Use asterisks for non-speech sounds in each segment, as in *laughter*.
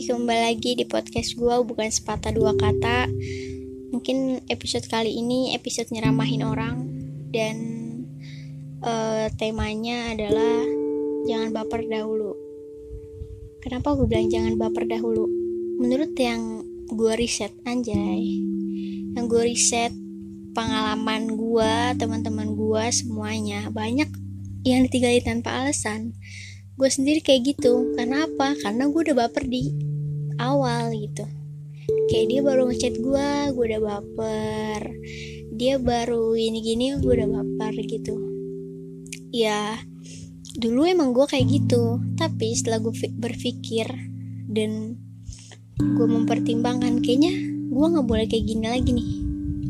Kembali lagi di podcast gue bukan sepatah dua kata. Mungkin episode kali ini episode nyeramahin orang Dan uh, temanya adalah jangan baper dahulu. Kenapa gue bilang jangan baper dahulu? Menurut yang gue riset, anjay. Yang gue riset pengalaman gue, teman-teman gue semuanya Banyak yang ditinggalin tanpa alasan. Gue sendiri kayak gitu. Karena apa? Karena gue udah baper di awal gitu. Kayak dia baru ngechat gue gue udah baper. Dia baru ini gini gue udah baper gitu. Ya dulu emang gue kayak gitu. Tapi setelah gue berpikir dan gue mempertimbangkan kayaknya gue nggak boleh kayak gini lagi nih.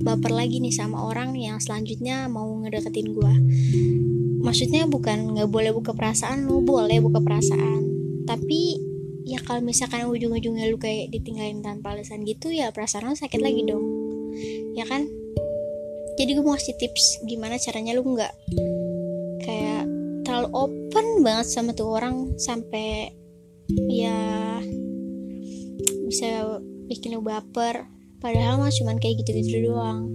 Baper lagi nih sama orang yang selanjutnya mau ngedeketin gue maksudnya bukan nggak boleh buka perasaan lu boleh buka perasaan. Tapi kalau misalkan ujung-ujungnya lu kayak ditinggalin tanpa alasan gitu ya perasaan lu sakit lagi dong. Ya kan? Jadi gue mau kasih tips gimana caranya lu nggak kayak terlalu open banget sama tuh orang sampai ya bisa bikin lu baper. Padahal mah cuman kayak gitu-gitu doang.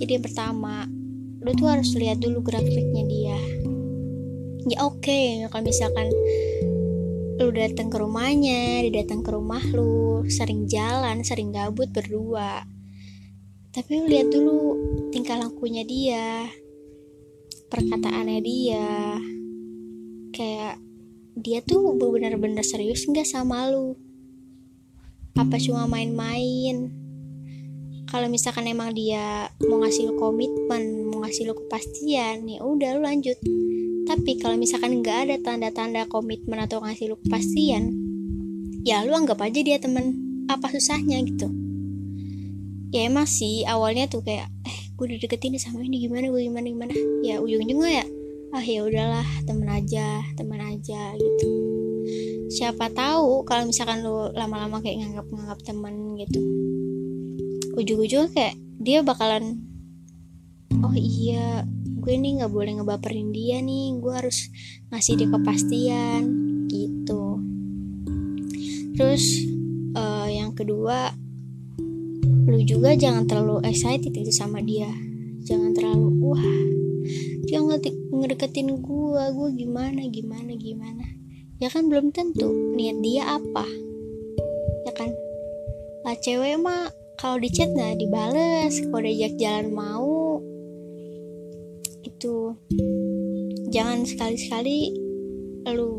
Jadi yang pertama lu tuh harus lihat dulu gerak geriknya dia. Ya oke okay, kalau misalkan lu datang ke rumahnya dia datang ke rumah lu sering jalan sering gabut berdua. Tapi lu lihat dulu tingkah lakunya dia perkataannya dia. Kayak dia tuh benar-benar serius nggak sama lu? Apa cuma main-main? Kalau misalkan emang dia mau ngasih lu komitmen mau ngasih lu kepastian ya udah lu lanjut tapi kalau misalkan nggak ada tanda-tanda komitmen atau ngasih lu kepastian ya lu anggap aja dia temen. Apa susahnya gitu? Ya emang sih awalnya tuh kayak eh gue udah deketin sama ini gimana gue gimana gimana? Ya ujung-ujungnya ya ah ya udahlah temen aja temen aja gitu. Siapa tahu kalau misalkan lu lama-lama kayak nganggap-nganggap temen gitu ujung-ujungnya kayak dia bakalan oh iya gue nih nggak boleh ngebaperin dia nih gue harus ngasih dia kepastian gitu. Terus uh, yang kedua lu juga jangan terlalu excited itu sama dia. Jangan terlalu wah dia ngedeketin gue gue gimana gimana gimana. Ya kan belum tentu niat dia apa. Ya kan? Lah cewek mah kalau di chat nggak dibales kalau diajak jalan mau itu jangan sekali-sekali lu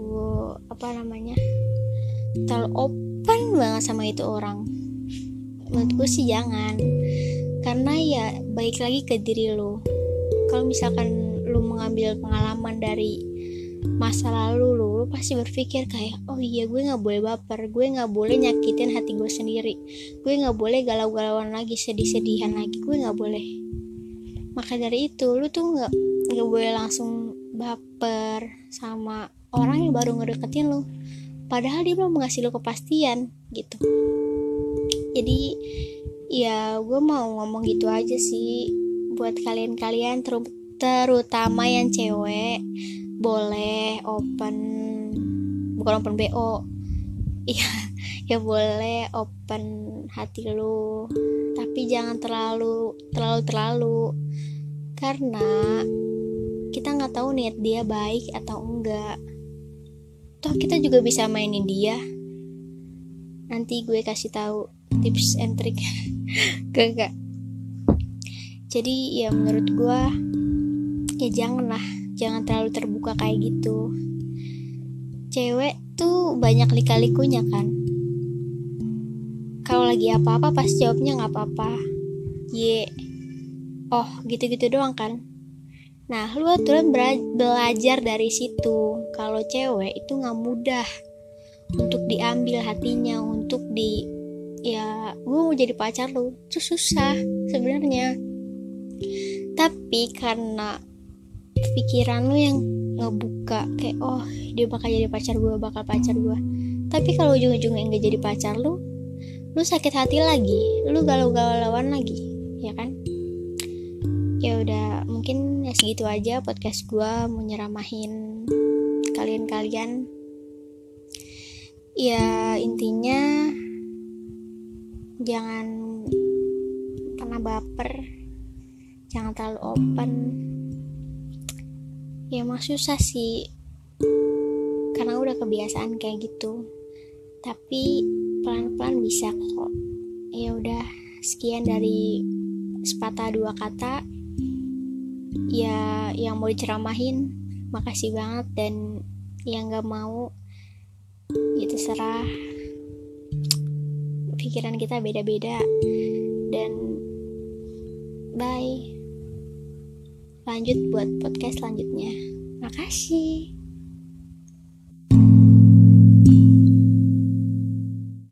apa namanya terlalu open banget sama itu orang. Menurut gue sih jangan. Karena ya baik lagi ke diri lu. Kalau misalkan lu mengambil pengalaman dari masa lalu lu, lu pasti berpikir kayak oh iya gue nggak boleh baper. Gue nggak boleh nyakitin hati gue sendiri. Gue nggak boleh galau-galauan lagi sedih-sedihan lagi. Gue nggak boleh. Maka dari itu lu tuh nggak nggak boleh langsung baper sama orang yang baru ngedeketin lu padahal dia belum ngasih lu kepastian gitu. Jadi ya gue mau ngomong gitu aja sih. Buat kalian-kalian terutama yang cewek boleh open bukan open bo *laughs* iya ya boleh open hati lu. Tapi jangan terlalu terlalu terlalu karena nggak tahu niat dia baik atau enggak. Toh kita juga bisa mainin dia. Nanti gue kasih tahu tips and trick *laughs* gak gak jadi ya menurut gue ya janganlah jangan terlalu terbuka kayak gitu. Cewek tuh banyak lika-likunya kan? Kalau lagi apa-apa pas jawabnya nggak apa-apa. Ye. Oh gitu-gitu doang kan nah lu aturan belajar dari situ. Kalau cewek itu nggak mudah untuk diambil hatinya untuk di ya gue mau jadi pacar lu itu susah sebenarnya. Tapi karena pikiran lu yang ngebuka kayak oh dia bakal jadi pacar gue bakal pacar gue tapi kalau ujung-ujungnya nggak jadi pacar lu lu sakit hati lagi lu galau-galauan lagi ya kan ya udah mungkin ya segitu aja podcast gue mau nyeramahin kalian-kalian. Ya intinya jangan pernah baper jangan terlalu open. Ya emang susah sih karena udah kebiasaan kayak gitu. Tapi pelan-pelan bisa kok. Ya udah sekian dari sepatah dua kata ya yang mau diceramahin makasih banget dan yang gak mau itu ya serah pikiran kita beda-beda dan bye. Lanjut buat podcast selanjutnya. Makasih